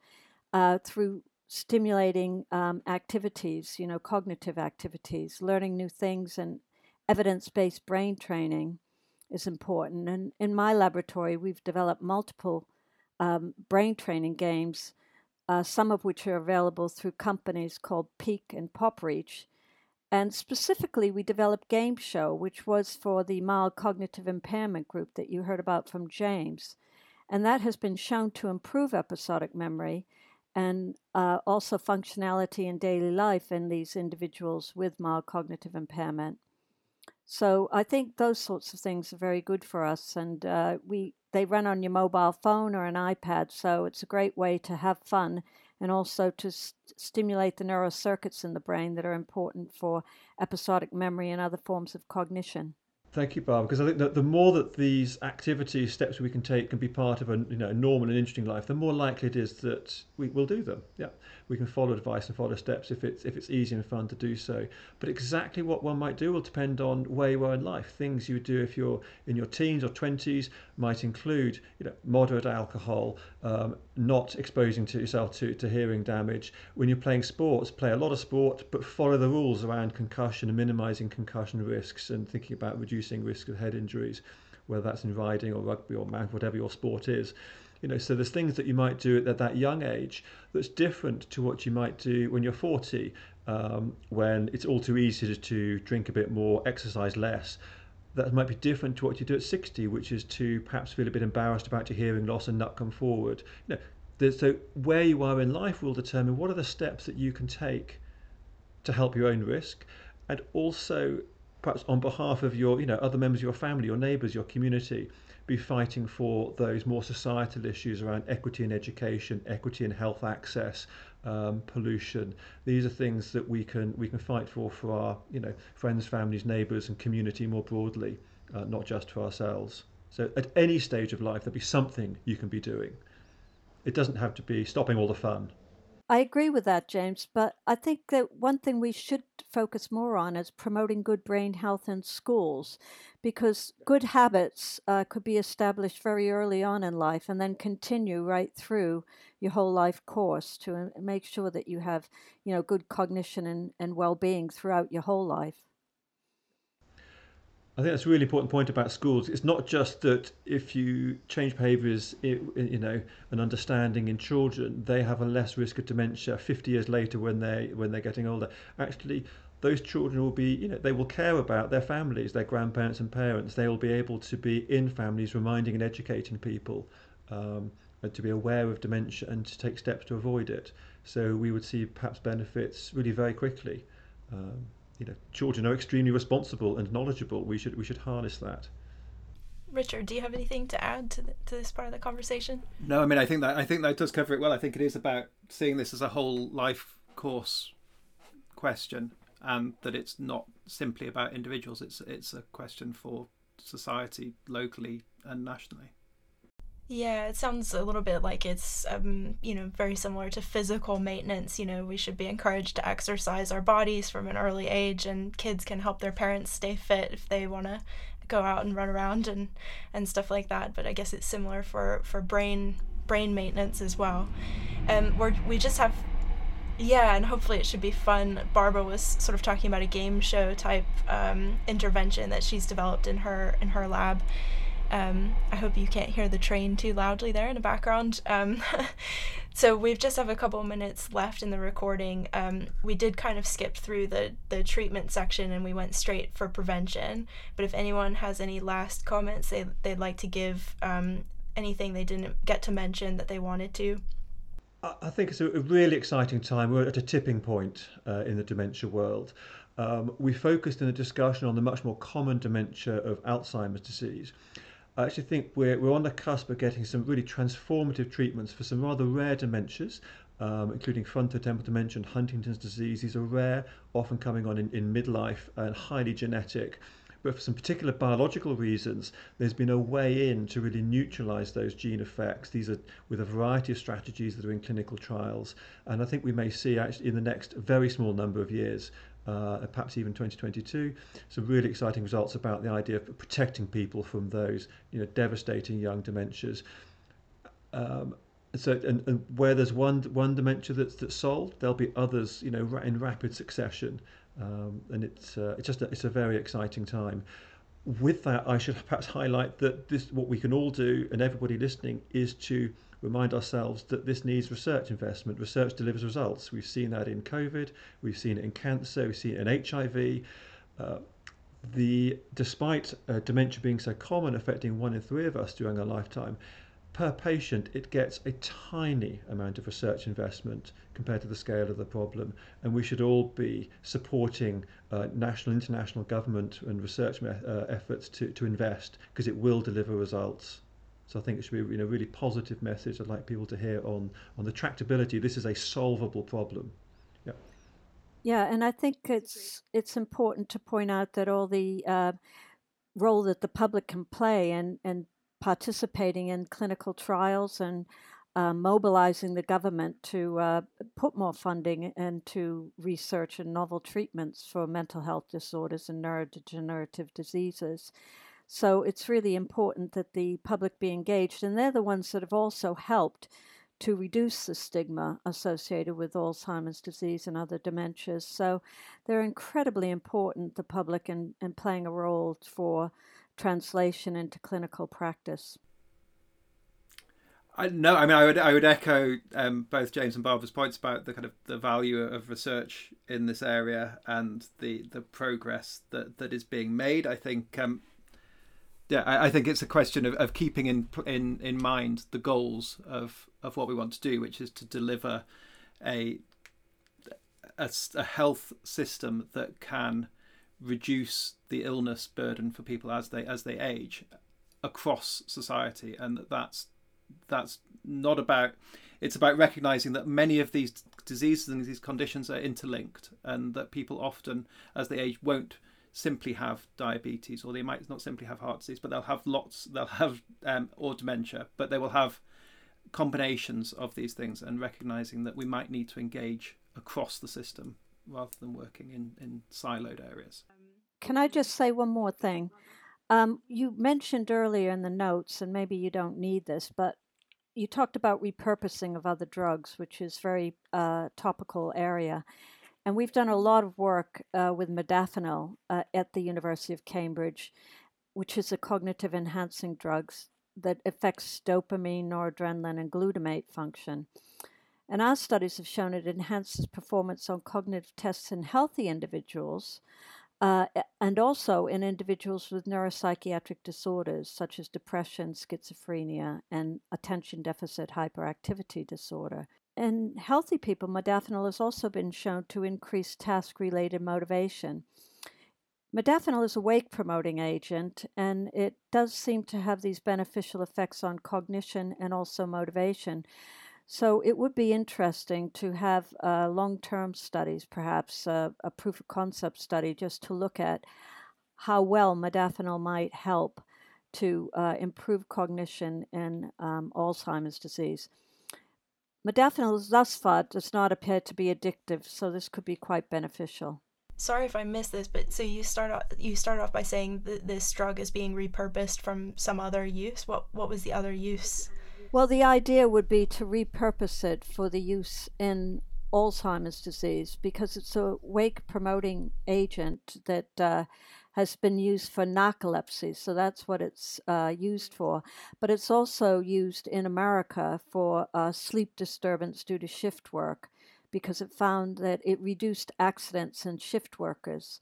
uh, through stimulating um, activities, you know, cognitive activities, learning new things, and evidence-based brain training is important. And in my laboratory, we've developed multiple um, brain training games, uh, some of which are available through companies called Peak and PopReach. And specifically, we developed Game Show, which was for the mild cognitive impairment group that you heard about from James. And that has been shown to improve episodic memory and uh, also functionality in daily life in these individuals with mild cognitive impairment. So I think those sorts of things are very good for us, and uh, we they run on your mobile phone or an iPad, so it's a great way to have fun and also to st- stimulate the neural circuits in the brain that are important for episodic memory and other forms of cognition. Thank you, Bob. Because I think that the more that these activities, steps we can take, can be part of a you know normal and interesting life, the more likely it is that we will do them. Yeah, we can follow advice and follow steps if it's if it's easy and fun to do so. But exactly what one might do will depend on where you are in life. Things you would do if you're in your teens or twenties might include you know moderate alcohol, um, not exposing to yourself to, to hearing damage. When you're playing sports, play a lot of sport, but follow the rules around concussion and minimising concussion risks and thinking about reducing risk of head injuries, whether that's in riding or rugby or whatever your sport is. You know, so there's things that you might do at that young age that's different to what you might do when you're 40, um, when it's all too easy to drink a bit more, exercise less that might be different to what you do at 60, which is to perhaps feel a bit embarrassed about your hearing loss and not come forward. You know, so where you are in life will determine what are the steps that you can take to help your own risk, and also perhaps on behalf of your, you know, other members of your family, your neighbours, your community, be fighting for those more societal issues around equity in education, equity in health access, um, pollution. These are things that we can we can fight for for our you know friends, families, neighbours, and community more broadly, uh, not just for ourselves. So at any stage of life, there'll be something you can be doing. It doesn't have to be stopping all the fun. I agree with that, James, but I think that one thing we should focus more on is promoting good brain health in schools because good habits uh, could be established very early on in life and then continue right through your whole life course to uh, make sure that you have you know good cognition and, and well-being throughout your whole life I think that's a really important point about schools. It's not just that if you change behaviours, you know, an understanding in children, they have a less risk of dementia 50 years later when they when they're getting older. Actually, those children will be, you know, they will care about their families, their grandparents and parents. They will be able to be in families, reminding and educating people, um, and to be aware of dementia and to take steps to avoid it. So we would see perhaps benefits really very quickly. Um, you know, children are extremely responsible and knowledgeable. We should we should harness that. Richard, do you have anything to add to, the, to this part of the conversation? No, I mean I think that I think that does cover it well. I think it is about seeing this as a whole life course question, and that it's not simply about individuals. It's it's a question for society locally and nationally. Yeah, it sounds a little bit like it's, um, you know, very similar to physical maintenance. You know, we should be encouraged to exercise our bodies from an early age, and kids can help their parents stay fit if they want to go out and run around and and stuff like that. But I guess it's similar for for brain brain maintenance as well. And um, we we just have. Yeah, and hopefully it should be fun. Barbara was sort of talking about a game show type um, intervention that she's developed in her in her lab, um, I hope you can't hear the train too loudly there in the background. Um, so we've just have a couple of minutes left in the recording. Um, we did kind of skip through the, the treatment section and we went straight for prevention. But if anyone has any last comments they, they'd like to give, um, anything they didn't get to mention that they wanted to. I think it's a really exciting time. We're at a tipping point uh, in the dementia world. Um, we focused in the discussion on the much more common dementia of Alzheimer's disease. I actually think we're, we're on the cusp of getting some really transformative treatments for some rather rare dementias, um, including frontotemporal dementia and Huntington's disease. These are rare, often coming on in, in midlife and highly genetic. But for some particular biological reasons, there's been a way in to really neutralize those gene effects. These are with a variety of strategies that are in clinical trials. And I think we may see actually in the next very small number of years uh, perhaps even 2022. Some really exciting results about the idea of protecting people from those you know devastating young dementias. Um, so and, and where there's one one dementia that's that's solved, there'll be others you know in rapid succession, um, and it's uh, it's just a, it's a very exciting time. With that, I should perhaps highlight that this what we can all do, and everybody listening, is to remind ourselves that this needs research investment. Research delivers results. We've seen that in COVID, we've seen it in cancer, we've seen it in HIV. Uh, the despite uh, dementia being so common, affecting one in three of us during our lifetime, per patient it gets a tiny amount of research investment compared to the scale of the problem, and we should all be supporting uh, national, international government and research uh, efforts to, to invest because it will deliver results. So I think it should be you know, a really positive message I'd like people to hear on, on the tractability. This is a solvable problem. Yeah. Yeah, and I think it's it's important to point out that all the uh, role that the public can play and and participating in clinical trials and uh, mobilizing the government to uh, put more funding into research and novel treatments for mental health disorders and neurodegenerative diseases. So it's really important that the public be engaged, and they're the ones that have also helped to reduce the stigma associated with Alzheimer's disease and other dementias. So they're incredibly important, the public, and, and playing a role for translation into clinical practice. I no, I mean I would I would echo um, both James and Barbara's points about the kind of the value of research in this area and the the progress that that is being made. I think um, yeah, I, I, think it's a question of, of keeping in in in mind the goals of of what we want to do, which is to deliver a a, a health system that can reduce the illness burden for people as they as they age across society, and that that's that's not about it's about recognizing that many of these diseases and these conditions are interlinked and that people often as they age won't simply have diabetes or they might not simply have heart disease but they'll have lots they'll have um, or dementia but they will have combinations of these things and recognizing that we might need to engage across the system rather than working in, in siloed areas. Can I just say one more thing? Um, you mentioned earlier in the notes, and maybe you don't need this, but you talked about repurposing of other drugs, which is very uh, topical area. And we've done a lot of work uh, with modafinil uh, at the University of Cambridge, which is a cognitive enhancing drug that affects dopamine, noradrenaline, and glutamate function. And our studies have shown it enhances performance on cognitive tests in healthy individuals uh, and also in individuals with neuropsychiatric disorders such as depression, schizophrenia, and attention deficit hyperactivity disorder. In healthy people, modafinil has also been shown to increase task related motivation. Modafinil is a wake promoting agent, and it does seem to have these beneficial effects on cognition and also motivation. So it would be interesting to have uh, long term studies, perhaps uh, a proof of concept study, just to look at how well modafinil might help to uh, improve cognition in um, Alzheimer's disease. Modafinil thus far does not appear to be addictive, so this could be quite beneficial. Sorry if I missed this, but so you start off you start off by saying that this drug is being repurposed from some other use. What what was the other use? Well, the idea would be to repurpose it for the use in Alzheimer's disease because it's a wake promoting agent that uh, has been used for narcolepsy, so that's what it's uh, used for. But it's also used in America for uh, sleep disturbance due to shift work because it found that it reduced accidents in shift workers.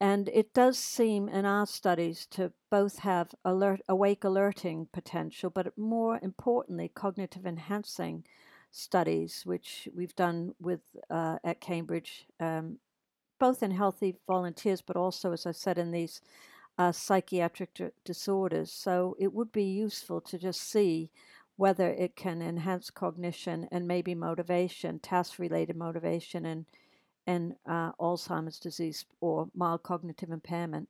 And it does seem in our studies to both have alert, awake alerting potential, but more importantly, cognitive enhancing studies, which we've done with uh, at Cambridge um, both in healthy volunteers, but also, as I said, in these uh, psychiatric d- disorders. So it would be useful to just see whether it can enhance cognition and maybe motivation, task related motivation, and, and uh, Alzheimer's disease or mild cognitive impairment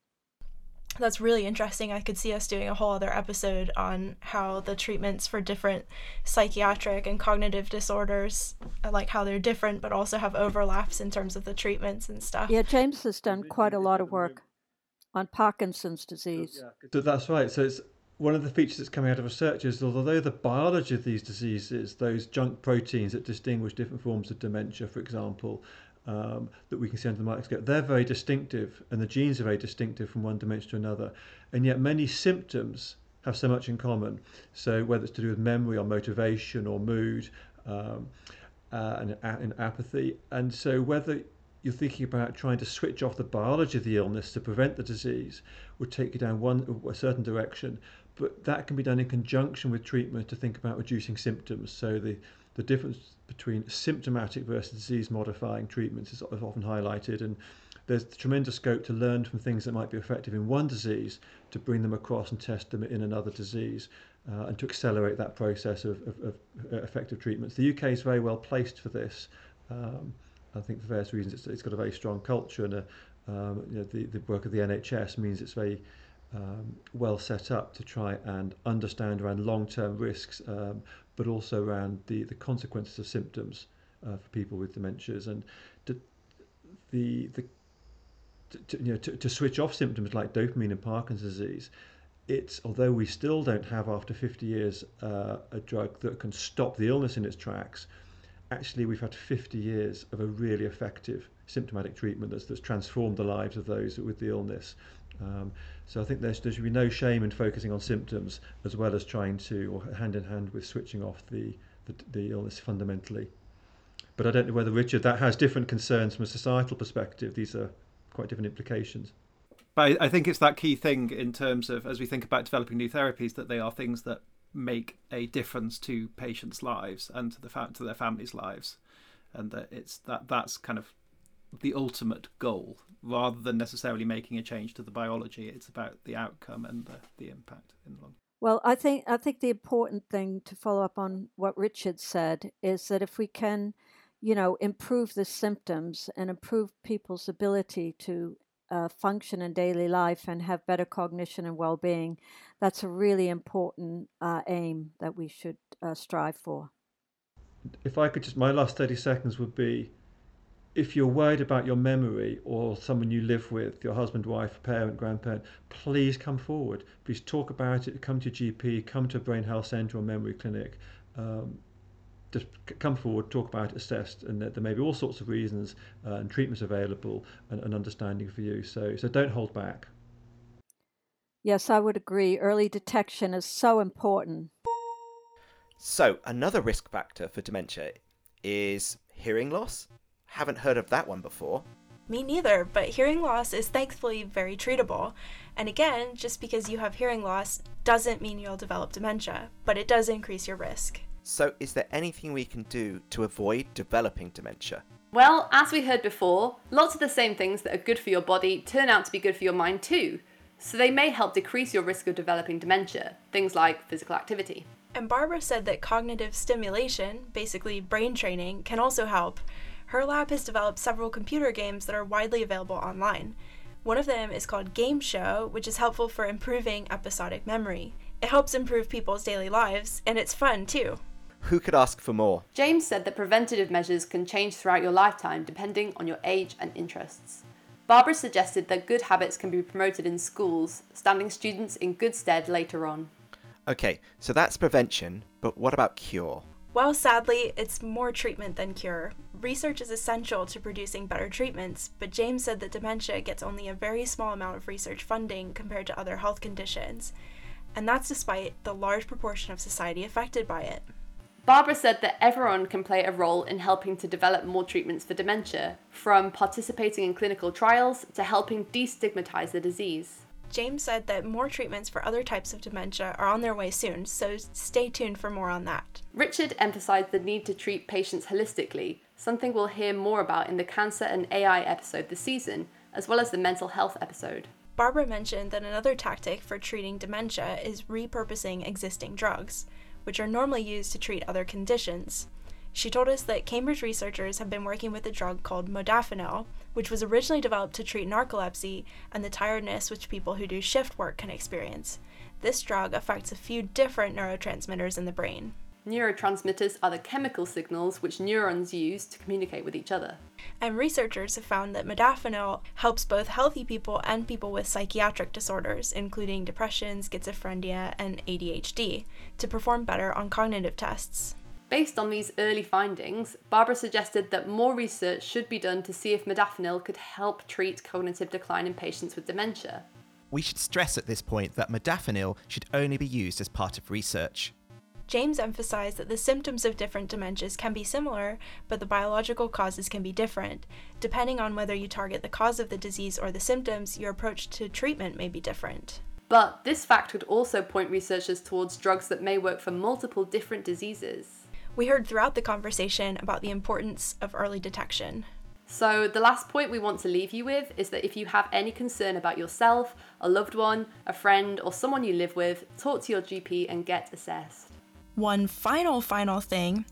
that's really interesting. I could see us doing a whole other episode on how the treatments for different psychiatric and cognitive disorders, uh, like how they're different, but also have overlaps in terms of the treatments and stuff. Yeah, James has done quite a lot of work on Parkinson's disease. So that's right. So it's one of the features that's coming out of research is although the biology of these diseases, those junk proteins that distinguish different forms of dementia, for example, um, that we can see under the microscope, they're very distinctive, and the genes are very distinctive from one dimension to another. And yet, many symptoms have so much in common. So whether it's to do with memory or motivation or mood um, uh, and, and apathy, and so whether you're thinking about trying to switch off the biology of the illness to prevent the disease would take you down one a certain direction but that can be done in conjunction with treatment to think about reducing symptoms so the the difference between symptomatic versus disease modifying treatments is often highlighted and there's tremendous scope to learn from things that might be effective in one disease to bring them across and test them in another disease uh, and to accelerate that process of, of, of, effective treatments. The UK is very well placed for this. Um, I think for various reasons it's, it's got a very strong culture and a, um, you know, the, the work of the NHS means it's very um, well set up to try and understand around long-term risks, um, but also around the, the consequences of symptoms uh, for people with dementias and to, the the to, you know, to, to switch off symptoms like dopamine and Parkinson's disease, it's although we still don't have after 50 years uh, a drug that can stop the illness in its tracks, actually we've had 50 years of a really effective symptomatic treatment that's, that's transformed the lives of those with the illness. Um, so I think there should be no shame in focusing on symptoms as well as trying to, or hand in hand with switching off the, the, the illness fundamentally. But I don't know whether Richard that has different concerns from a societal perspective. These are quite different implications. But I think it's that key thing in terms of as we think about developing new therapies that they are things that make a difference to patients' lives and to the fa- to their families' lives, and that it's that that's kind of the ultimate goal rather than necessarily making a change to the biology. It's about the outcome and the, the impact in the long. Well, I think I think the important thing to follow up on what Richard said is that if we can you know, improve the symptoms and improve people's ability to uh, function in daily life and have better cognition and well being, that's a really important uh, aim that we should uh, strive for. If I could just, my last 30 seconds would be if you're worried about your memory or someone you live with, your husband, wife, parent, grandparent, please come forward. Please talk about it. Come to your GP, come to a brain health centre or memory clinic. Um, just come forward, talk about it, assessed, and that there may be all sorts of reasons uh, and treatments available and, and understanding for you. So, so don't hold back. Yes, I would agree. Early detection is so important. So, another risk factor for dementia is hearing loss. Haven't heard of that one before. Me neither, but hearing loss is thankfully very treatable. And again, just because you have hearing loss doesn't mean you'll develop dementia, but it does increase your risk. So, is there anything we can do to avoid developing dementia? Well, as we heard before, lots of the same things that are good for your body turn out to be good for your mind too. So they may help decrease your risk of developing dementia, things like physical activity. And Barbara said that cognitive stimulation, basically brain training, can also help. Her lab has developed several computer games that are widely available online. One of them is called Game Show, which is helpful for improving episodic memory. It helps improve people's daily lives, and it's fun too. Who could ask for more? James said that preventative measures can change throughout your lifetime depending on your age and interests. Barbara suggested that good habits can be promoted in schools, standing students in good stead later on. Okay, so that's prevention, but what about cure? Well, sadly, it's more treatment than cure. Research is essential to producing better treatments, but James said that dementia gets only a very small amount of research funding compared to other health conditions, and that's despite the large proportion of society affected by it. Barbara said that everyone can play a role in helping to develop more treatments for dementia, from participating in clinical trials to helping destigmatize the disease. James said that more treatments for other types of dementia are on their way soon, so stay tuned for more on that. Richard emphasized the need to treat patients holistically, something we'll hear more about in the cancer and AI episode this season, as well as the mental health episode. Barbara mentioned that another tactic for treating dementia is repurposing existing drugs which are normally used to treat other conditions. She told us that Cambridge researchers have been working with a drug called modafinil, which was originally developed to treat narcolepsy and the tiredness which people who do shift work can experience. This drug affects a few different neurotransmitters in the brain. Neurotransmitters are the chemical signals which neurons use to communicate with each other. And researchers have found that modafinil helps both healthy people and people with psychiatric disorders, including depression, schizophrenia, and ADHD, to perform better on cognitive tests. Based on these early findings, Barbara suggested that more research should be done to see if modafinil could help treat cognitive decline in patients with dementia. We should stress at this point that modafinil should only be used as part of research. James emphasized that the symptoms of different dementias can be similar, but the biological causes can be different. Depending on whether you target the cause of the disease or the symptoms, your approach to treatment may be different. But this fact would also point researchers towards drugs that may work for multiple different diseases. We heard throughout the conversation about the importance of early detection. So, the last point we want to leave you with is that if you have any concern about yourself, a loved one, a friend, or someone you live with, talk to your GP and get assessed. One final, final thing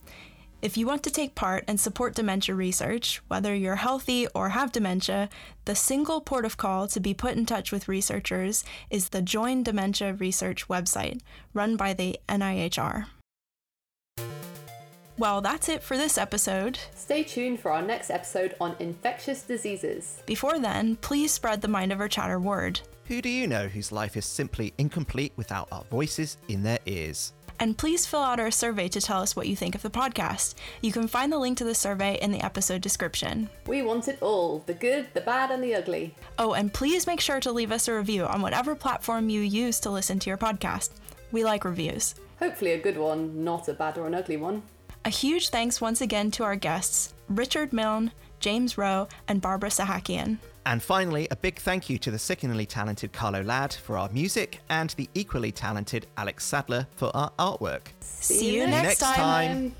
if you want to take part and support dementia research, whether you're healthy or have dementia, the single port of call to be put in touch with researchers is the Join Dementia Research website, run by the NIHR. Well, that's it for this episode. Stay tuned for our next episode on infectious diseases. Before then, please spread the Mind Over Chatter word. Who do you know whose life is simply incomplete without our voices in their ears? And please fill out our survey to tell us what you think of the podcast. You can find the link to the survey in the episode description. We want it all the good, the bad, and the ugly. Oh, and please make sure to leave us a review on whatever platform you use to listen to your podcast. We like reviews. Hopefully, a good one, not a bad or an ugly one. A huge thanks once again to our guests, Richard Milne, James Rowe, and Barbara Sahakian. And finally, a big thank you to the sickeningly talented Carlo Ladd for our music and the equally talented Alex Sadler for our artwork. See, you next, time. time.